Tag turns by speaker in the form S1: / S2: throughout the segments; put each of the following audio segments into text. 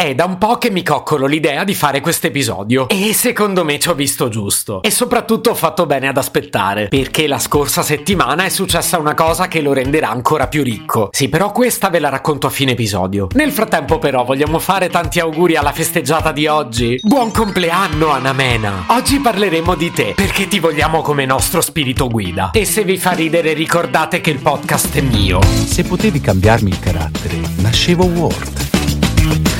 S1: È da un po' che mi coccolo l'idea di fare questo episodio e secondo me ci ho visto giusto. E soprattutto ho fatto bene ad aspettare, perché la scorsa settimana è successa una cosa che lo renderà ancora più ricco. Sì, però questa ve la racconto a fine episodio. Nel frattempo però vogliamo fare tanti auguri alla festeggiata di oggi. Buon compleanno Anamena! Oggi parleremo di te, perché ti vogliamo come nostro spirito guida. E se vi fa ridere ricordate che il podcast è mio.
S2: Se potevi cambiarmi il carattere, nascevo Ward.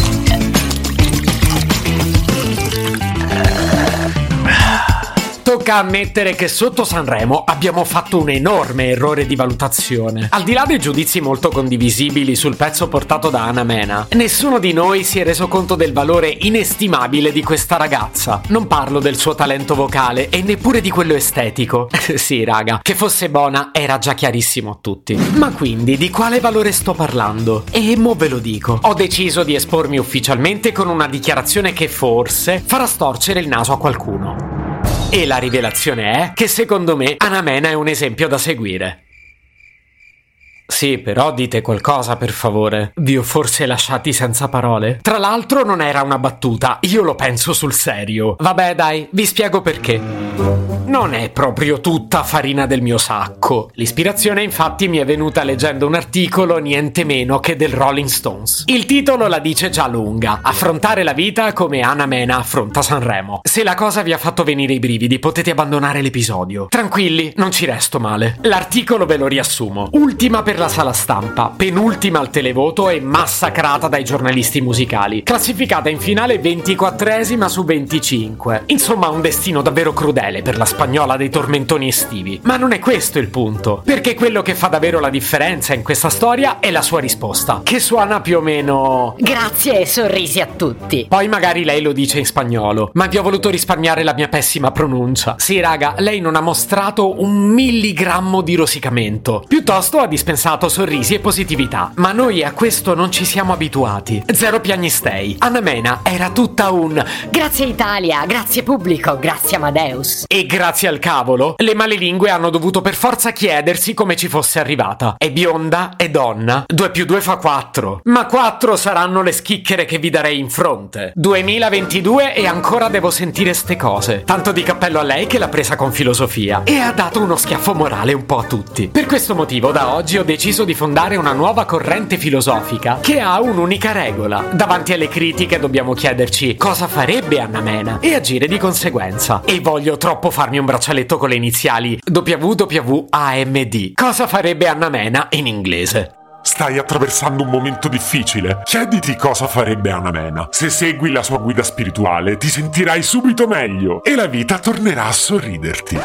S1: Tocca ammettere che sotto Sanremo abbiamo fatto un enorme errore di valutazione. Al di là dei giudizi molto condivisibili sul pezzo portato da Anna Mena, nessuno di noi si è reso conto del valore inestimabile di questa ragazza. Non parlo del suo talento vocale e neppure di quello estetico. sì, raga, che fosse buona era già chiarissimo a tutti. Ma quindi di quale valore sto parlando? E mo ve lo dico. Ho deciso di espormi ufficialmente con una dichiarazione che forse farà storcere il naso a qualcuno. E la rivelazione è che secondo me Anamena è un esempio da seguire. Sì, però dite qualcosa per favore. Vi ho forse lasciati senza parole? Tra l'altro non era una battuta, io lo penso sul serio. Vabbè dai, vi spiego perché. Non è proprio tutta farina del mio sacco. L'ispirazione infatti mi è venuta leggendo un articolo niente meno che del Rolling Stones. Il titolo la dice già lunga. Affrontare la vita come Anna Mena affronta Sanremo. Se la cosa vi ha fatto venire i brividi potete abbandonare l'episodio. Tranquilli, non ci resto male. L'articolo ve lo riassumo. Ultima per la sala stampa, penultima al televoto e massacrata dai giornalisti musicali. Classificata in finale 24esima su 25. Insomma, un destino davvero crudele per la spagnola dei tormentoni estivi. Ma non è questo il punto, perché quello che fa davvero la differenza in questa storia è la sua risposta, che suona più o meno...
S3: Grazie e sorrisi a tutti.
S1: Poi magari lei lo dice in spagnolo, ma vi ho voluto risparmiare la mia pessima pronuncia. Sì, raga, lei non ha mostrato un milligrammo di rosicamento, piuttosto ha dispensato sorrisi e positività. Ma noi a questo non ci siamo abituati. Zero piagnistei. Anna Mena era tutta un...
S3: Grazie Italia, grazie pubblico, grazie Amadeus.
S1: E grazie al cavolo, le malelingue hanno dovuto per forza chiedersi come ci fosse arrivata. È bionda, è donna, 2 più 2 fa 4. Ma 4 saranno le schicchiere che vi darei in fronte. 2022 e ancora devo sentire ste cose. Tanto di cappello a lei che l'ha presa con filosofia. E ha dato uno schiaffo morale un po' a tutti. Per questo motivo da oggi ho deciso di fondare una nuova corrente filosofica che ha un'unica regola. Davanti alle critiche dobbiamo chiederci cosa farebbe Anna Mena e agire di conseguenza. E voglio troppo farmi un braccialetto con le iniziali WWAMD. Cosa farebbe Anna Mena in inglese?
S4: Stai attraversando un momento difficile. Chiediti cosa farebbe Anna Mena. Se segui la sua guida spirituale, ti sentirai subito meglio e la vita tornerà a sorriderti.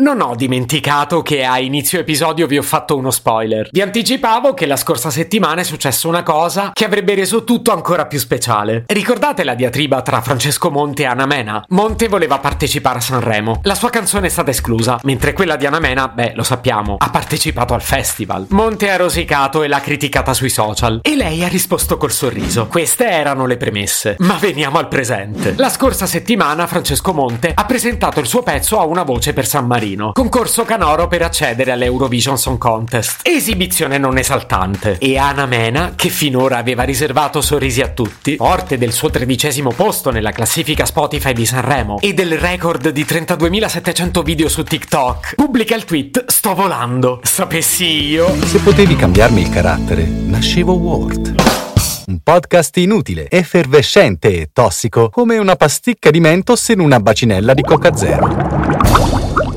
S1: Non ho dimenticato che a inizio episodio vi ho fatto uno spoiler. Vi anticipavo che la scorsa settimana è successa una cosa che avrebbe reso tutto ancora più speciale. Ricordate la diatriba tra Francesco Monte e Anna Mena? Monte voleva partecipare a Sanremo. La sua canzone è stata esclusa, mentre quella di Anna Mena, beh, lo sappiamo, ha partecipato al festival. Monte ha rosicato e l'ha criticata sui social. E lei ha risposto col sorriso. Queste erano le premesse. Ma veniamo al presente. La scorsa settimana Francesco Monte ha presentato il suo pezzo a una voce per San Marino concorso canoro per accedere all'Eurovision Song Contest. Esibizione non esaltante. E Ana Mena, che finora aveva riservato sorrisi a tutti, forte del suo tredicesimo posto nella classifica Spotify di Sanremo e del record di 32.700 video su TikTok, pubblica il tweet Sto volando. Sapessi io.
S2: Se potevi cambiarmi il carattere, nascevo Ward. Un podcast inutile, effervescente e tossico, come una pasticca di mentos in una bacinella di Coca Zero.